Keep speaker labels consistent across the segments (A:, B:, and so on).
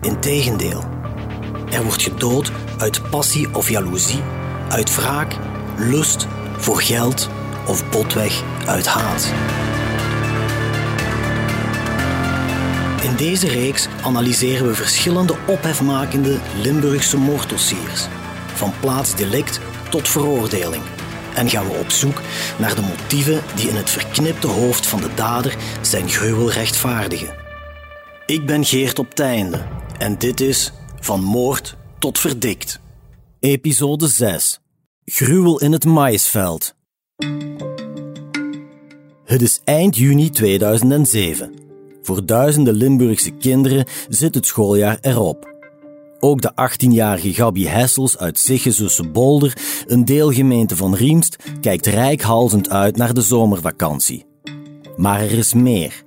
A: Integendeel. Er wordt gedood uit passie of jaloezie, uit wraak, lust, voor geld of botweg uit haat. In deze reeks analyseren we verschillende ophefmakende Limburgse moorddossiers, van plaatsdelict tot veroordeling. En gaan we op zoek naar de motieven die in het verknipte hoofd van de dader zijn gruwel rechtvaardigen. Ik ben Geert op Teinde en dit is Van Moord tot Verdikt. Episode 6. Gruwel in het maïsveld. Het is eind juni 2007. Voor duizenden Limburgse kinderen zit het schooljaar erop. Ook de 18-jarige Gabi Hessels uit Siggezusse Bolder, een deelgemeente van Riemst, kijkt rijkhalzend uit naar de zomervakantie. Maar er is meer.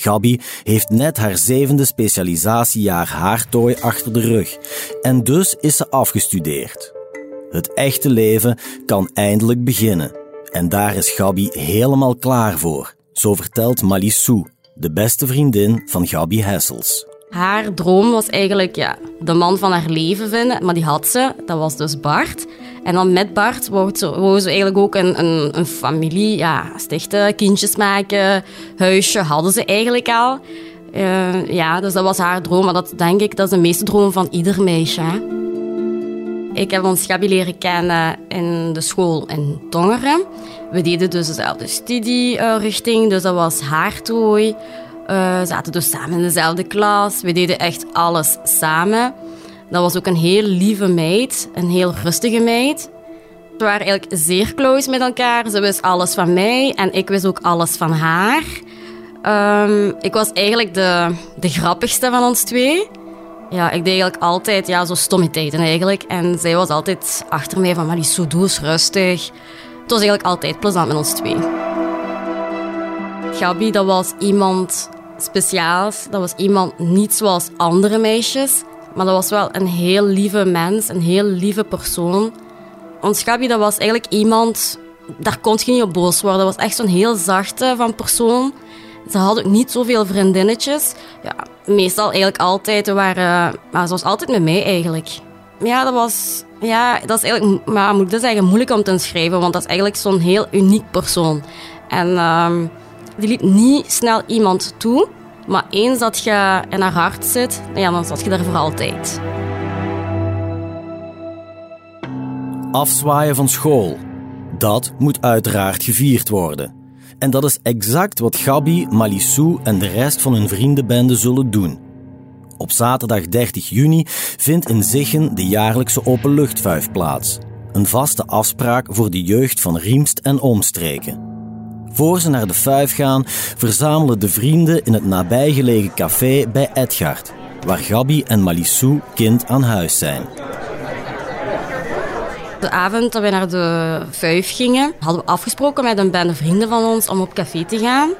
A: Gabi heeft net haar zevende specialisatiejaar haartooi achter de rug en dus is ze afgestudeerd. Het echte leven kan eindelijk beginnen. En daar is Gabi helemaal klaar voor. Zo vertelt Malissou, de beste vriendin van Gabi Hessels.
B: Haar droom was eigenlijk ja, de man van haar leven vinden, maar die had ze. Dat was dus Bart. En dan met Bart wou ze, eigenlijk ook een, een, een, familie ja, stichten, kindjes maken, huisje hadden ze eigenlijk al. Uh, ja, dus dat was haar droom. Maar dat denk ik, dat is de meeste droom van ieder meisje. Ik heb ons Gabi leren kennen in de school in Tongeren. We deden dus dezelfde studierichting, dus dat was haartooi. We zaten dus samen in dezelfde klas. We deden echt alles samen. Dat was ook een heel lieve meid, een heel rustige meid. We waren eigenlijk zeer close met elkaar. Ze wist alles van mij en ik wist ook alles van haar. Um, ik was eigenlijk de, de grappigste van ons twee. Ja, ik deed eigenlijk altijd ja, zo stommiteiten eigenlijk. En zij was altijd achter mij van, maar die zo eens rustig. Het was eigenlijk altijd plezant met ons twee. Gabi, dat was iemand speciaals. Dat was iemand niet zoals andere meisjes. Maar dat was wel een heel lieve mens, een heel lieve persoon. Ons Gabi, dat was eigenlijk iemand... Daar kon je niet op boos worden. Dat was echt zo'n heel zachte van persoon. Ze had ook niet zoveel vriendinnetjes. Ja, meestal eigenlijk altijd. waren, maar ze was altijd met mij eigenlijk. Ja, dat was... Ja, dat is eigenlijk... Maar moet dat zeggen, moeilijk om te schrijven. Want dat is eigenlijk zo'n heel uniek persoon. En uh, die liet niet snel iemand toe. Maar eens dat je in haar hart zit, ja, dan zat je daar voor altijd.
A: Afzwaaien van school. Dat moet uiteraard gevierd worden. En dat is exact wat Gabi, Malissou en de rest van hun vriendenbende zullen doen. Op zaterdag 30 juni vindt in Zichen de jaarlijkse openluchtvuif plaats. Een vaste afspraak voor de jeugd van Riemst en omstreken. Voor ze naar de vuif gaan, verzamelen de vrienden in het nabijgelegen café bij Edgard, waar Gabi en Malissou kind aan huis zijn.
B: De avond dat we naar de vuif gingen, hadden we afgesproken met een bende vrienden van ons om op café te gaan.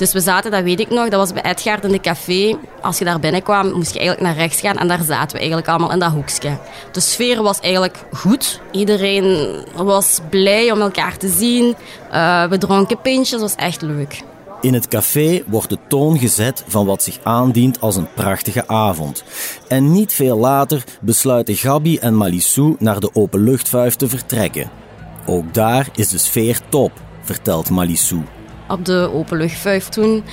B: Dus we zaten, dat weet ik nog, dat was bij Edgaard in de café. Als je daar binnenkwam, moest je eigenlijk naar rechts gaan en daar zaten we eigenlijk allemaal in dat hoekje. De sfeer was eigenlijk goed. Iedereen was blij om elkaar te zien. Uh, we dronken pintjes, was echt leuk.
A: In het café wordt de toon gezet van wat zich aandient als een prachtige avond. En niet veel later besluiten Gabi en Malissou naar de openluchtvuif te vertrekken. Ook daar is de sfeer top, vertelt Malissou.
B: Op de openluchtvuif toen.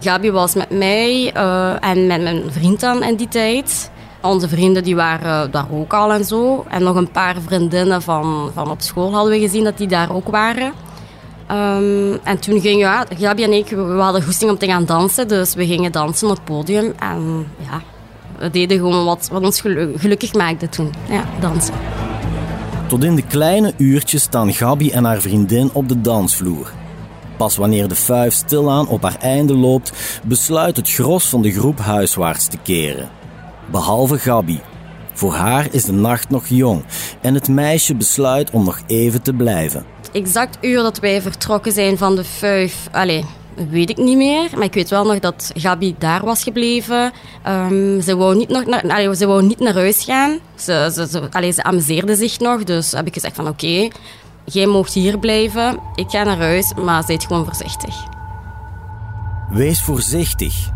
B: Gabi was met mij uh, en met mijn vriend dan in die tijd. Onze vrienden die waren daar ook al en zo. En nog een paar vriendinnen van, van op school hadden we gezien dat die daar ook waren. Um, en toen gingen ja, Gabi en ik, we hadden goesting om te gaan dansen. Dus we gingen dansen op het podium. En ja, we deden gewoon wat, wat ons gelukkig maakte toen. Ja, dansen.
A: Tot in de kleine uurtjes staan Gabi en haar vriendin op de dansvloer. Pas wanneer de fuif stilaan op haar einde loopt, besluit het gros van de groep huiswaarts te keren. behalve Gabi. Voor haar is de nacht nog jong en het meisje besluit om nog even te blijven.
B: Exact uur dat wij vertrokken zijn van de Fuif, allee, weet ik niet meer. Maar ik weet wel nog dat Gabi daar was gebleven. Um, ze, wou niet nog naar, ze wou niet naar huis gaan. Ze, ze, ze, ze amuseerde zich nog. Dus heb ik gezegd van oké, jij moogt hier blijven. Ik ga naar huis, maar zijt gewoon voorzichtig.
A: Wees voorzichtig.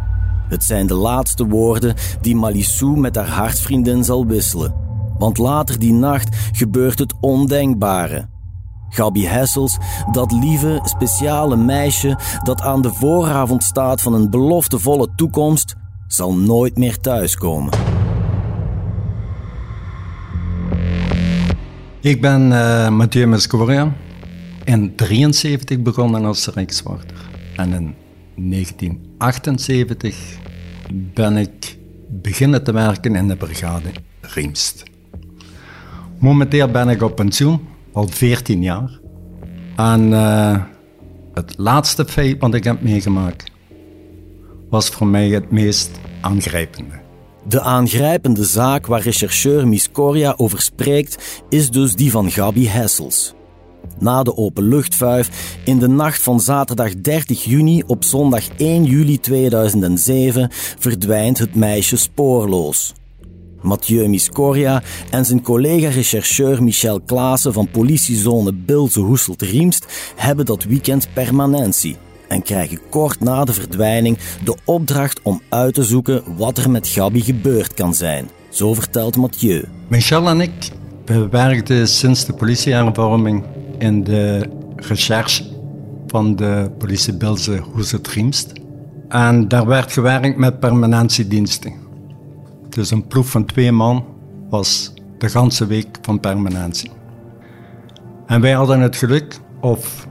A: Het zijn de laatste woorden die Malissou met haar hartsvriendin zal wisselen. Want later die nacht gebeurt het ondenkbare. Gabi Hessels, dat lieve, speciale meisje dat aan de vooravond staat van een beloftevolle toekomst, zal nooit meer thuiskomen.
C: Ik ben uh, Mathieu Mescoria. In 1973 begonnen als rijkswachter. En in 1978 ben ik beginnen te werken in de brigade Riemst. Momenteel ben ik op pensioen, al 14 jaar. En uh, het laatste feit wat ik heb meegemaakt was voor mij het meest aangrijpende.
A: De aangrijpende zaak waar rechercheur Miscoria over spreekt, is dus die van Gabi Hessels. Na de openluchtvuif in de nacht van zaterdag 30 juni op zondag 1 juli 2007 verdwijnt het meisje spoorloos. Mathieu Miscoria en zijn collega-rechercheur Michel Klaassen van politiezone Bilze-Hoeselt-Riemst hebben dat weekend permanentie en krijgen kort na de verdwijning de opdracht om uit te zoeken wat er met Gabi gebeurd kan zijn. Zo vertelt Mathieu.
C: Michel en ik werkten sinds de politiehervorming in de recherche van de politie Bilze Hoeselt-Riemst. En daar werd gewerkt met permanentiediensten. Dus een ploeg van twee man was de ganse week van permanentie. En wij hadden het geluk, of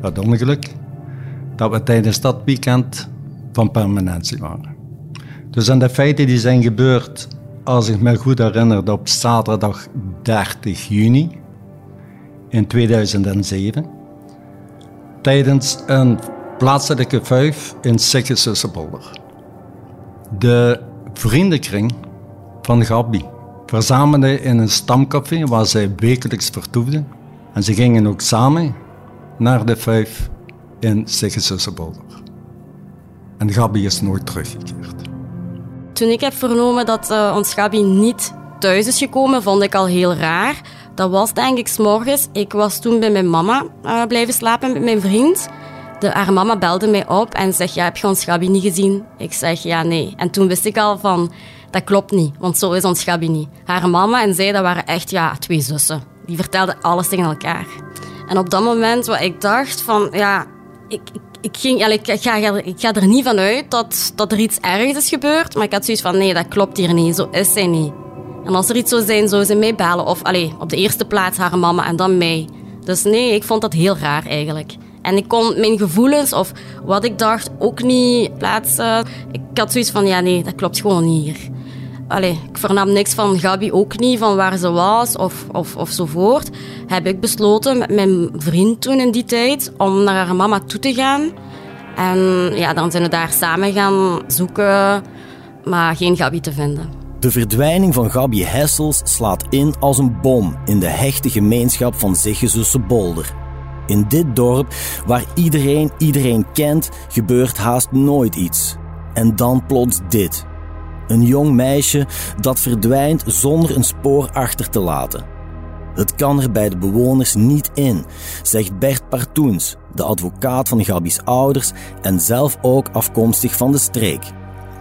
C: het ongeluk, dat we tijdens dat weekend van permanentie waren. Dus aan de feiten die zijn gebeurd, als ik me goed herinner, op zaterdag 30 juni in 2007, tijdens een plaatselijke vijf in Sikkesussenbolder. De vriendenkring van Gabi verzamelde in een stamcafé waar zij wekelijks vertoefden. En ze gingen ook samen naar de vijf in Siggesussenbolder. En Gabi is nooit teruggekeerd.
B: Toen ik heb vernomen dat uh, ons Gabi niet thuis is gekomen, vond ik al heel raar. Dat was denk ik s morgens. Ik was toen bij mijn mama uh, blijven slapen met mijn vriend. De, haar mama belde mij op en zegt, ja, heb je ons Gabi niet gezien? Ik zeg, ja, nee. En toen wist ik al van, dat klopt niet, want zo is ons Gabi niet. Haar mama en zij, dat waren echt ja, twee zussen. Die vertelden alles tegen elkaar. En op dat moment, wat ik dacht van, ja, ik, ik, ging, ga, ik ga er niet van uit dat, dat er iets ergs is gebeurd, maar ik had zoiets van, nee, dat klopt hier niet, zo is zij niet. En als er iets zou zijn, zou ze mij bellen. Of allee, op de eerste plaats haar mama en dan mij. Dus nee, ik vond dat heel raar eigenlijk. En ik kon mijn gevoelens of wat ik dacht ook niet plaatsen. Ik had zoiets van, ja nee, dat klopt gewoon niet hier. Allee, ik vernam niks van Gabi ook niet, van waar ze was of, of, of zo voort. Heb ik besloten met mijn vriend toen in die tijd om naar haar mama toe te gaan. En ja, dan zijn we daar samen gaan zoeken, maar geen Gabi te vinden.
A: De verdwijning van Gabi Hessels slaat in als een bom in de hechte gemeenschap van Ziggezusse Bolder. In dit dorp, waar iedereen iedereen kent, gebeurt haast nooit iets. En dan plots dit. Een jong meisje dat verdwijnt zonder een spoor achter te laten. Het kan er bij de bewoners niet in, zegt Bert Partoens, de advocaat van Gabi's ouders en zelf ook afkomstig van de streek.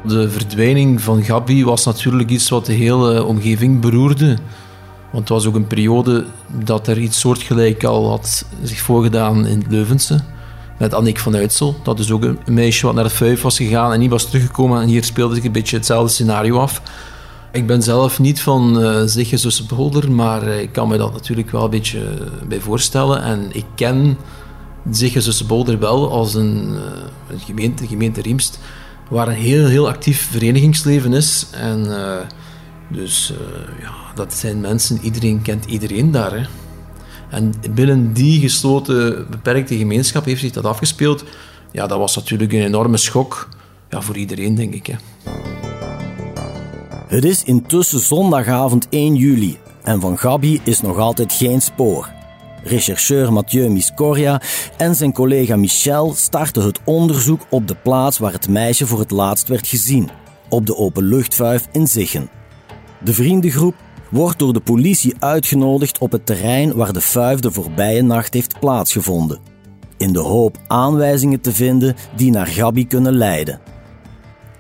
D: De verdwijning van Gabi was natuurlijk iets wat de hele omgeving beroerde. Want het was ook een periode dat er iets soortgelijk al had zich voorgedaan in Leuvense. Met Annick van Uitsel. Dat is ook een meisje wat naar het Vijf was gegaan en niet was teruggekomen. En hier speelde zich een beetje hetzelfde scenario af. Ik ben zelf niet van uh, Zigge Beholder, maar eh, ik kan me dat natuurlijk wel een beetje eh, bij voorstellen. En ik ken Zigge Beholder wel als een, een gemeente, gemeente Riemst, waar een heel, heel actief verenigingsleven is. En dus ja, dat zijn mensen, iedereen kent iedereen daar. Hè. En binnen die gesloten, beperkte gemeenschap heeft zich dat afgespeeld. Ja, dat was natuurlijk een enorme schok ja, voor iedereen, denk ik. Hè.
A: Het is intussen zondagavond 1 juli en van Gabi is nog altijd geen spoor. Rechercheur Mathieu Miscoria en zijn collega Michel starten het onderzoek op de plaats waar het meisje voor het laatst werd gezien, op de openluchtvuif in Ziggen. De vriendengroep wordt door de politie uitgenodigd op het terrein waar de vuif de voorbije nacht heeft plaatsgevonden, in de hoop aanwijzingen te vinden die naar Gabi kunnen leiden.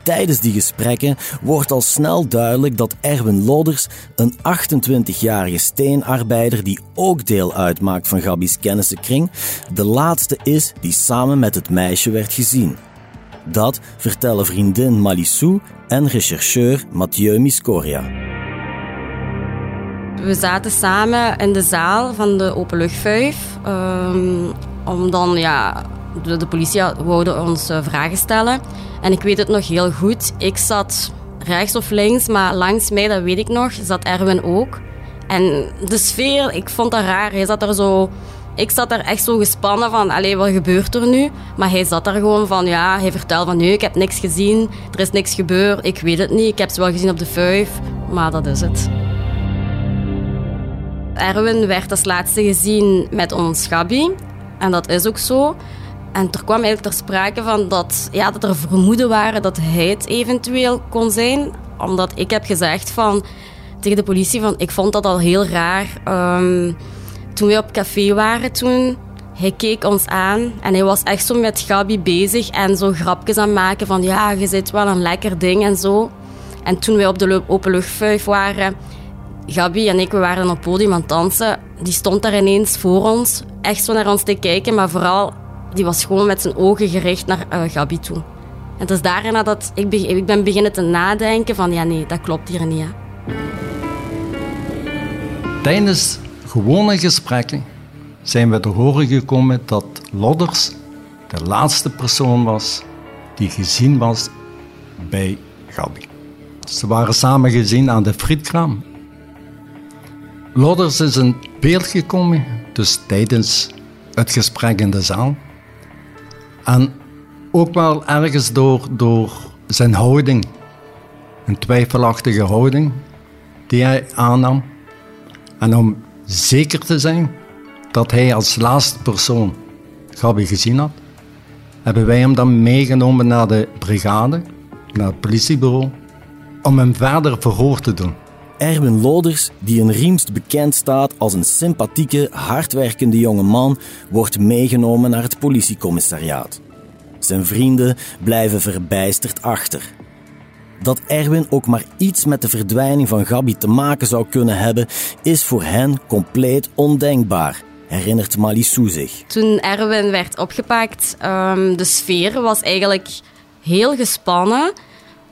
A: Tijdens die gesprekken wordt al snel duidelijk dat Erwin Lodders, een 28-jarige steenarbeider die ook deel uitmaakt van Gabi's kennissenkring, de laatste is die samen met het meisje werd gezien. Dat vertellen vriendin Malissou en rechercheur Mathieu Miscoria.
B: We zaten samen in de zaal van de openluchtvuif. Um, om dan, ja, de, de politie wou ons uh, vragen stellen. En ik weet het nog heel goed. Ik zat rechts of links, maar langs mij, dat weet ik nog, zat Erwin ook. En de sfeer, ik vond dat raar. Hij zat er zo... Ik zat er echt zo gespannen van, allee, wat gebeurt er nu? Maar hij zat daar gewoon van, ja, hij vertelde van, nee, ik heb niks gezien, er is niks gebeurd, ik weet het niet, ik heb ze wel gezien op de vuif, maar dat is het. Erwin werd als laatste gezien met ons Gabi. En dat is ook zo. En er kwam eigenlijk ter sprake van dat, ja, dat er vermoeden waren dat hij het eventueel kon zijn. Omdat ik heb gezegd van, tegen de politie van ik vond dat al heel raar. Um, toen we op café waren toen, hij keek ons aan en hij was echt zo met Gabi bezig en zo grapjes aan maken van ja, je zit wel een lekker ding en zo. En toen wij op de openluchtvuif waren, Gabi en ik, we waren op het podium aan het dansen. Die stond daar ineens voor ons, echt zo naar ons te kijken, maar vooral die was gewoon met zijn ogen gericht naar uh, Gabi toe. En het is daarna dat ik, ik ben beginnen te nadenken van ja nee, dat klopt hier niet.
C: Tijdens gewone gesprekken zijn we te horen gekomen dat Lodders de laatste persoon was die gezien was bij Gabi. Ze waren samen gezien aan de frietkraam. Lodders is in beeld gekomen, dus tijdens het gesprek in de zaal. En ook wel ergens door, door zijn houding, een twijfelachtige houding die hij aannam. En om zeker te zijn dat hij als laatste persoon Gabi gezien had, hebben wij hem dan meegenomen naar de brigade, naar het politiebureau, om hem verder verhoor te doen.
A: Erwin Loders, die in Riemst bekend staat als een sympathieke, hardwerkende jonge man, wordt meegenomen naar het politiecommissariaat. Zijn vrienden blijven verbijsterd achter. Dat Erwin ook maar iets met de verdwijning van Gabi te maken zou kunnen hebben, is voor hen compleet ondenkbaar, herinnert Malissou zich.
B: Toen Erwin werd opgepakt, um, de sfeer was eigenlijk heel gespannen.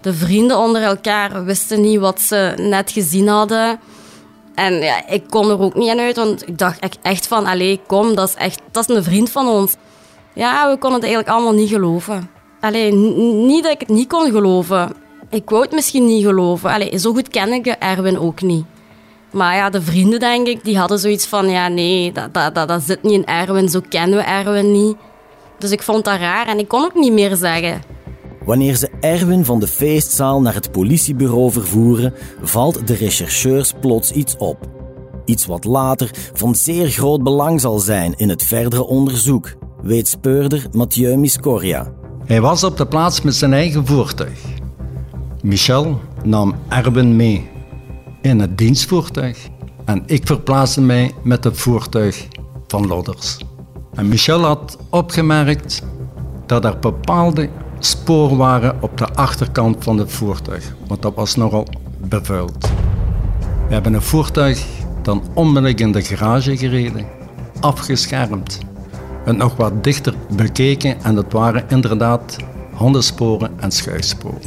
B: De vrienden onder elkaar wisten niet wat ze net gezien hadden. En ja, ik kon er ook niet aan uit, want ik dacht echt van, allee, kom, dat is echt, dat is een vriend van ons. Ja, we konden het eigenlijk allemaal niet geloven. Allee, niet dat ik het niet kon geloven. Ik wou het misschien niet geloven. Allee, zo goed ken ik Erwin ook niet. Maar ja, de vrienden, denk ik, die hadden zoiets van... Ja, nee, dat, dat, dat, dat zit niet in Erwin. Zo kennen we Erwin niet. Dus ik vond dat raar en ik kon ook niet meer zeggen.
A: Wanneer ze Erwin van de feestzaal naar het politiebureau vervoeren, valt de rechercheurs plots iets op. Iets wat later van zeer groot belang zal zijn in het verdere onderzoek, weet speurder Mathieu Miscoria.
C: Hij was op de plaats met zijn eigen voertuig. Michel nam Erwin mee in het dienstvoertuig en ik verplaatste mij met het voertuig van Lodders. En Michel had opgemerkt dat er bepaalde spoor waren op de achterkant van het voertuig, want dat was nogal bevuild. We hebben een voertuig dan onmiddellijk in de garage gereden, afgeschermd, het nog wat dichter bekeken en dat waren inderdaad hondensporen en schuifsporen.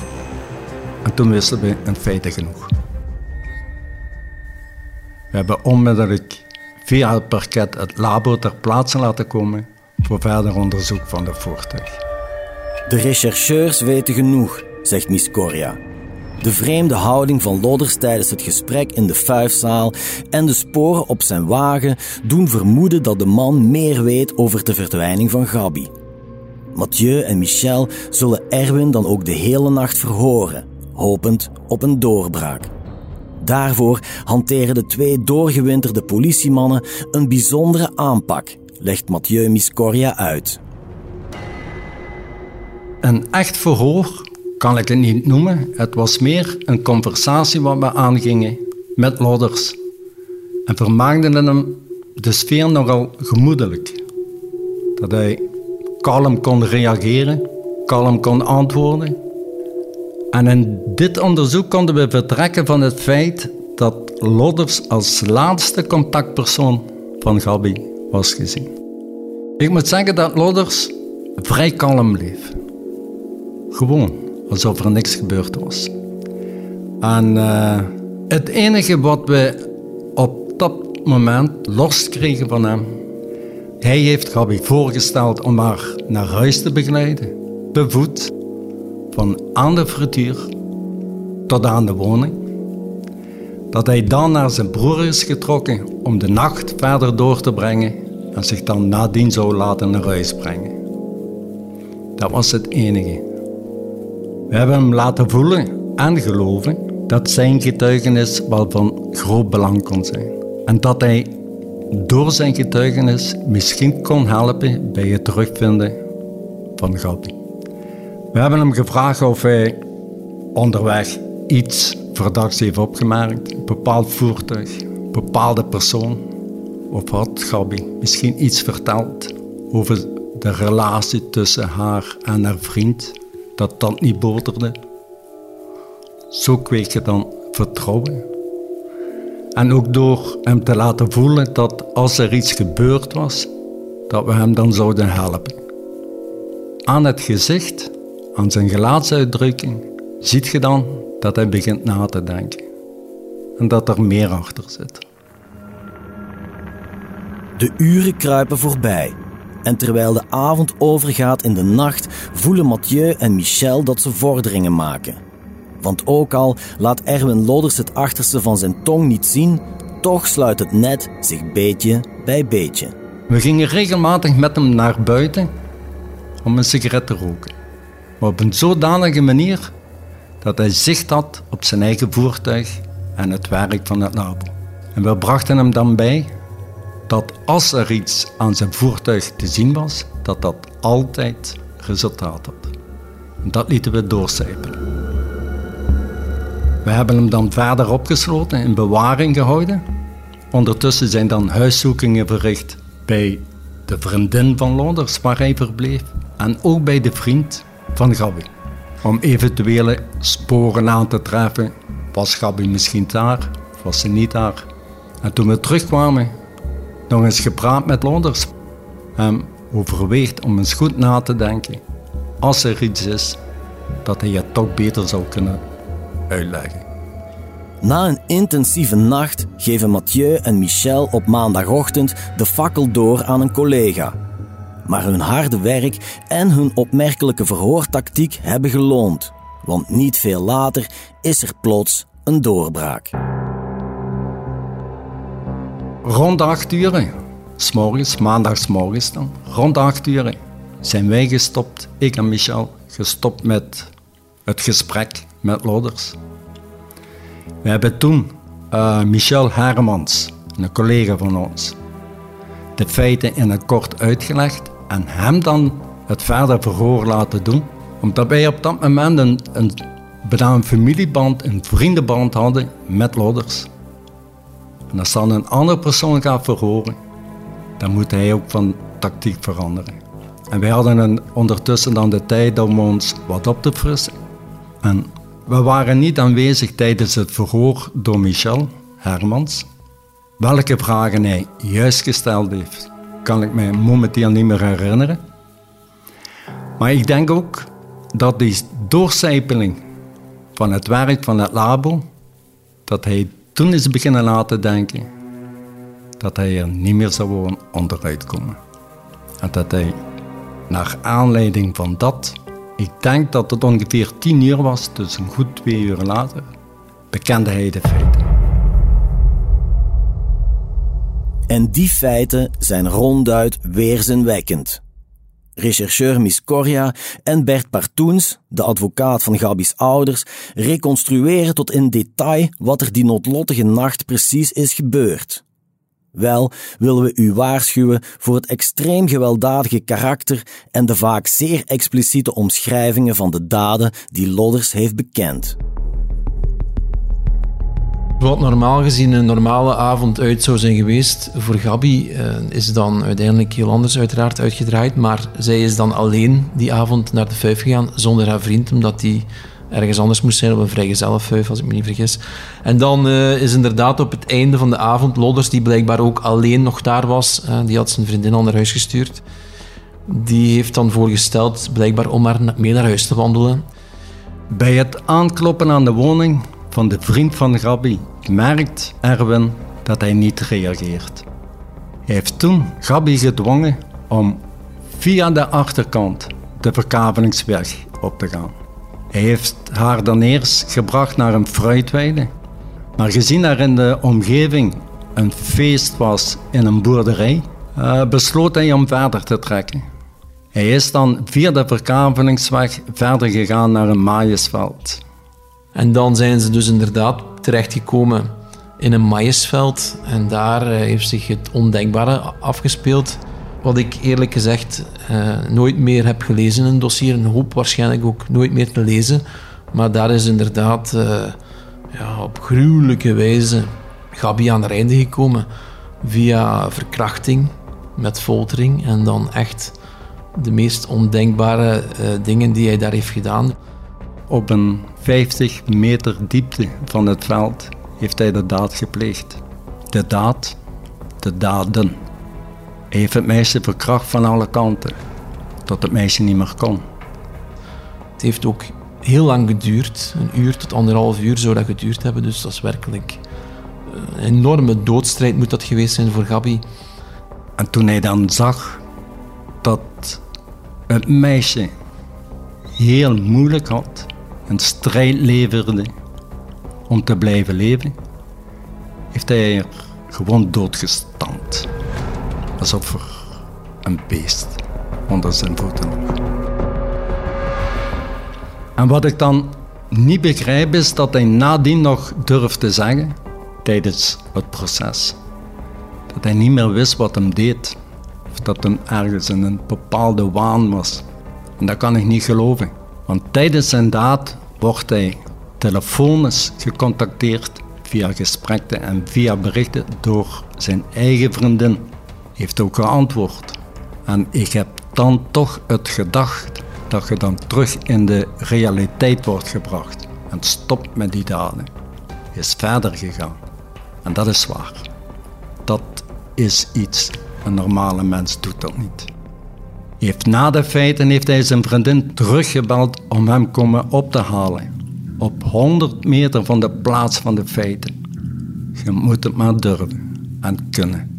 C: En toen wisten we in feite genoeg. We hebben onmiddellijk via het parket het labo ter plaatse laten komen voor verder onderzoek van het voertuig.
A: De rechercheurs weten genoeg, zegt Miss Coria. De vreemde houding van Lodders tijdens het gesprek in de fuifzaal en de sporen op zijn wagen doen vermoeden dat de man meer weet over de verdwijning van Gabi. Mathieu en Michel zullen Erwin dan ook de hele nacht verhoren, hopend op een doorbraak. Daarvoor hanteren de twee doorgewinterde politiemannen een bijzondere aanpak, legt Mathieu Miscoria uit.
C: Een echt verhoor kan ik het niet noemen. Het was meer een conversatie wat we aangingen met Lodders. En vermaakten hem de sfeer nogal gemoedelijk. Dat hij kalm kon reageren, kalm kon antwoorden. En in dit onderzoek konden we vertrekken van het feit dat Lodders als laatste contactpersoon van Gabi was gezien. Ik moet zeggen dat Lodders vrij kalm bleef. Gewoon, alsof er niks gebeurd was. En uh, het enige wat we op dat moment los kregen van hem, hij heeft Gabi voorgesteld om haar naar huis te begeleiden, te voet, van aan de frituur tot aan de woning. Dat hij dan naar zijn broer is getrokken om de nacht verder door te brengen en zich dan nadien zou laten naar huis brengen. Dat was het enige. We hebben hem laten voelen en geloven dat zijn getuigenis wel van groot belang kon zijn. En dat hij door zijn getuigenis misschien kon helpen bij het terugvinden van Gabi. We hebben hem gevraagd of hij onderweg iets verdachts heeft opgemerkt. Een bepaald voertuig, een bepaalde persoon. Of had Gabi misschien iets verteld over de relatie tussen haar en haar vriend, dat dat niet boterde. Zo kweek je dan vertrouwen. En ook door hem te laten voelen dat als er iets gebeurd was, dat we hem dan zouden helpen. Aan het gezicht, aan zijn gelaatsuitdrukking, ziet je dan dat hij begint na te denken. En dat er meer achter zit.
A: De uren kruipen voorbij. En terwijl de avond overgaat in de nacht, voelen Mathieu en Michel dat ze vorderingen maken. Want ook al laat Erwin Loders het achterste van zijn tong niet zien, toch sluit het net zich beetje bij beetje.
C: We gingen regelmatig met hem naar buiten om een sigaret te roken. Maar op een zodanige manier dat hij zicht had op zijn eigen voertuig en het werk van het labo. En we brachten hem dan bij dat als er iets aan zijn voertuig te zien was, dat dat altijd resultaat had. En dat lieten we doorcijpelen. We hebben hem dan verder opgesloten, in bewaring gehouden. Ondertussen zijn dan huiszoekingen verricht bij de vriendin van Londers waar hij verbleef en ook bij de vriend van Gabi. Om eventuele sporen aan te treffen, was Gabi misschien daar was ze niet daar. En toen we terugkwamen, nog eens gepraat met Londers. Hem overweegt om eens goed na te denken, als er iets is, dat hij het toch beter zou kunnen uitleggen.
A: Na een intensieve nacht geven Mathieu en Michel op maandagochtend de fakkel door aan een collega. Maar hun harde werk en hun opmerkelijke verhoortactiek hebben geloond, want niet veel later is er plots een doorbraak.
C: Rond acht uur, s'morgens, maandagsmorgens dan, rond acht uur zijn wij gestopt, ik en Michel, gestopt met het gesprek met Loders. We hebben toen uh, Michel Hermans, een collega van ons, de feiten in het kort uitgelegd en hem dan het verder verhoor laten doen. Omdat wij op dat moment een, een, een familieband, een vriendenband hadden met Lodders. En als dan een andere persoon gaat verhoren, dan moet hij ook van tactiek veranderen. En wij hadden een, ondertussen dan de tijd om ons wat op te frissen. En we waren niet aanwezig tijdens het verhoor door Michel Hermans. Welke vragen hij juist gesteld heeft, kan ik mij momenteel niet meer herinneren. Maar ik denk ook dat die doorcijpeling van het werk van het labo, dat hij toen is beginnen laten denken dat hij er niet meer zou onderuit komen. En dat hij naar aanleiding van dat ik denk dat het ongeveer tien uur was, dus een goed twee uur later, bekende hij de feiten.
A: En die feiten zijn ronduit weerzinwekkend. Rechercheur Miss Coria en Bert Partoens, de advocaat van Gabi's ouders, reconstrueren tot in detail wat er die noodlottige nacht precies is gebeurd. Wel willen we u waarschuwen voor het extreem gewelddadige karakter en de vaak zeer expliciete omschrijvingen van de daden die Lodders heeft bekend.
D: Wat normaal gezien een normale avond uit zou zijn geweest voor Gabi, eh, is dan uiteindelijk heel anders uiteraard uitgedraaid. Maar zij is dan alleen die avond naar de vijf gegaan zonder haar vriend, omdat die ergens anders moest zijn op een vrijgezellenfuif, als ik me niet vergis. En dan uh, is inderdaad op het einde van de avond Lodders, die blijkbaar ook alleen nog daar was, uh, die had zijn vriendin al naar huis gestuurd. Die heeft dan voorgesteld, blijkbaar, om maar mee naar huis te wandelen.
C: Bij het aankloppen aan de woning van de vriend van Gabi merkt Erwin dat hij niet reageert. Hij heeft toen Gabi gedwongen om via de achterkant de verkavelingsweg op te gaan. Hij heeft haar dan eerst gebracht naar een fruitweide. Maar gezien er in de omgeving een feest was in een boerderij, uh, besloot hij om verder te trekken. Hij is dan via de verkavelingsweg verder gegaan naar een maïsveld.
D: En dan zijn ze dus inderdaad terechtgekomen in een maïsveld. En daar uh, heeft zich het ondenkbare afgespeeld. Wat ik eerlijk gezegd uh, nooit meer heb gelezen in een dossier. En hoop waarschijnlijk ook nooit meer te lezen. Maar daar is inderdaad uh, ja, op gruwelijke wijze Gabi aan het einde gekomen. Via verkrachting met foltering. En dan echt de meest ondenkbare dingen die hij daar heeft gedaan.
C: Op een 50 meter diepte van het veld heeft hij de daad gepleegd. De daad, de daden. Hij heeft het meisje verkracht van alle kanten, tot het meisje niet meer kon.
D: Het heeft ook heel lang geduurd, een uur tot anderhalf uur zou dat geduurd hebben, dus dat is werkelijk een enorme doodstrijd moet dat geweest zijn voor Gabi.
C: En toen hij dan zag dat het meisje heel moeilijk had, een strijd leverde om te blijven leven, heeft hij er gewoon doodgestampt. Alsof er een beest onder zijn voeten lag. En wat ik dan niet begrijp is dat hij nadien nog durft te zeggen, tijdens het proces, dat hij niet meer wist wat hem deed. Of dat hem ergens in een bepaalde waan was. En dat kan ik niet geloven. Want tijdens zijn daad wordt hij telefonisch gecontacteerd via gesprekken en via berichten door zijn eigen vriendin. Heeft ook geantwoord. En ik heb dan toch het gedacht dat je dan terug in de realiteit wordt gebracht. En stopt met die daden. Is verder gegaan. En dat is waar. Dat is iets. Een normale mens doet dat niet. Heeft na de feiten heeft hij zijn vriendin teruggebeld om hem komen op te halen. Op 100 meter van de plaats van de feiten. Je moet het maar durven en kunnen.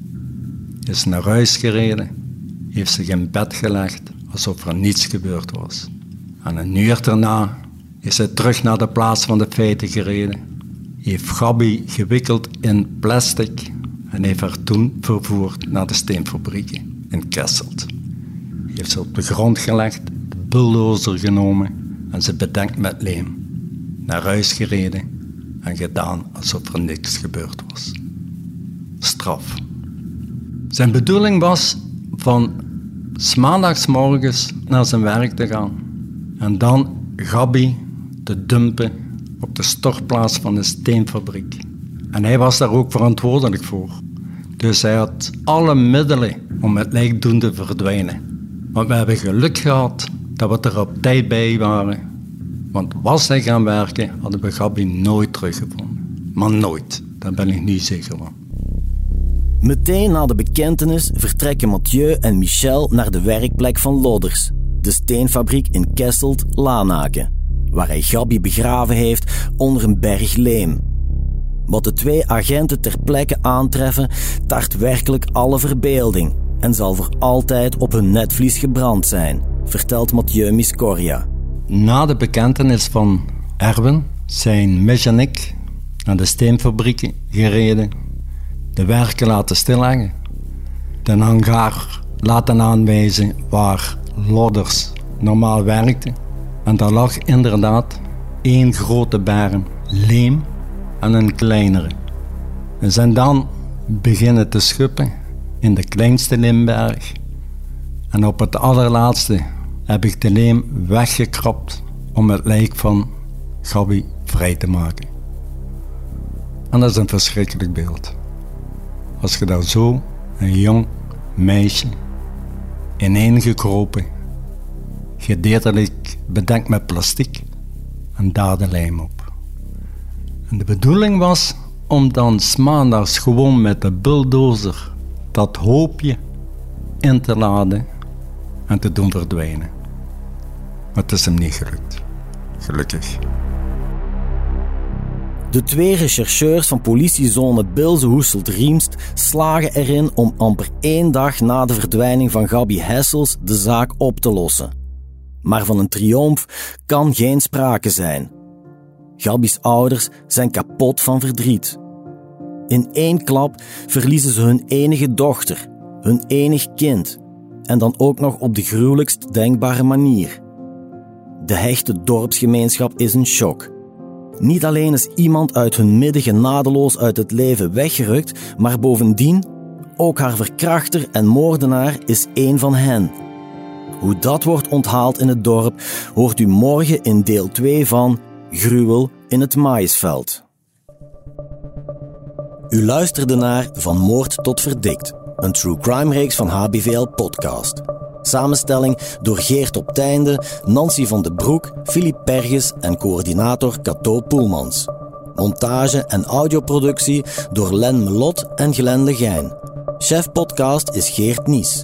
C: Is naar huis gereden, heeft zich in bed gelegd alsof er niets gebeurd was. En een uur daarna is hij terug naar de plaats van de feiten gereden. Heeft Gabi gewikkeld in plastic en heeft haar toen vervoerd naar de steenfabrieken in Kesselt heeft ze op de grond gelegd, de bulldozer genomen en ze bedenkt met leem. Naar huis gereden en gedaan alsof er niks gebeurd was. Straf. Zijn bedoeling was van maandagsmorgens naar zijn werk te gaan en dan Gabi te dumpen op de stortplaats van de steenfabriek. En hij was daar ook verantwoordelijk voor. Dus hij had alle middelen om het lijk te verdwijnen. Want we hebben geluk gehad dat we er op tijd bij waren. Want was hij gaan werken, hadden we Gabi nooit teruggevonden. Maar nooit, daar ben ik niet zeker van.
A: Meteen na de bekentenis vertrekken Mathieu en Michel naar de werkplek van Lodders, de steenfabriek in Kesselt-Lanaken, waar hij Gabi begraven heeft onder een berg leem. Wat de twee agenten ter plekke aantreffen, tart werkelijk alle verbeelding en zal voor altijd op hun netvlies gebrand zijn, vertelt Mathieu Miscoria.
C: Na de bekentenis van Erwin zijn Mich en ik naar de steenfabrieken gereden, de werken laten stilleggen, de hangar laten aanwijzen waar lodders normaal werkte. En daar lag inderdaad één grote berm leem en een kleinere. We zijn dan beginnen te schuppen in de kleinste limberg. En op het allerlaatste heb ik de leem weggekrapt om het lijk van Gabi vrij te maken. En dat is een verschrikkelijk beeld. Als je daar zo een jong meisje ineengekropen, gedeeltelijk bedekt met plastic en daar de lijm op. En de bedoeling was om dan maandags gewoon met de bulldozer dat hoopje in te laden en te doen verdwijnen. Maar het is hem niet gelukt. Gelukkig.
A: De twee rechercheurs van politiezone Bilze-Hoeselt-Riemst slagen erin om amper één dag na de verdwijning van Gabi Hessels de zaak op te lossen. Maar van een triomf kan geen sprake zijn. Gabi's ouders zijn kapot van verdriet. In één klap verliezen ze hun enige dochter, hun enig kind, en dan ook nog op de gruwelijkst denkbare manier. De hechte dorpsgemeenschap is in shock. Niet alleen is iemand uit hun midden genadeloos uit het leven weggerukt, maar bovendien, ook haar verkrachter en moordenaar is één van hen. Hoe dat wordt onthaald in het dorp, hoort u morgen in deel 2 van Gruwel in het Maïsveld. U luisterde naar Van Moord tot Verdikt, een true crime reeks van HBVL Podcast. Samenstelling door Geert op Teinde, Nancy van de Broek, Filip Perges en coördinator Cato Poelmans. Montage en audioproductie door Len Melot en Glenn Legijn. Chef podcast is Geert Nies.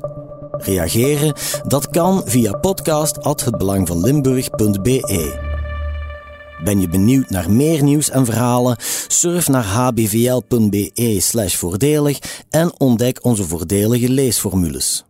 A: Reageren? Dat kan via podcast@hetbelangvanlimburg.be. Ben je benieuwd naar meer nieuws en verhalen? Surf naar hbvl.be/voordelig en ontdek onze voordelige leesformules.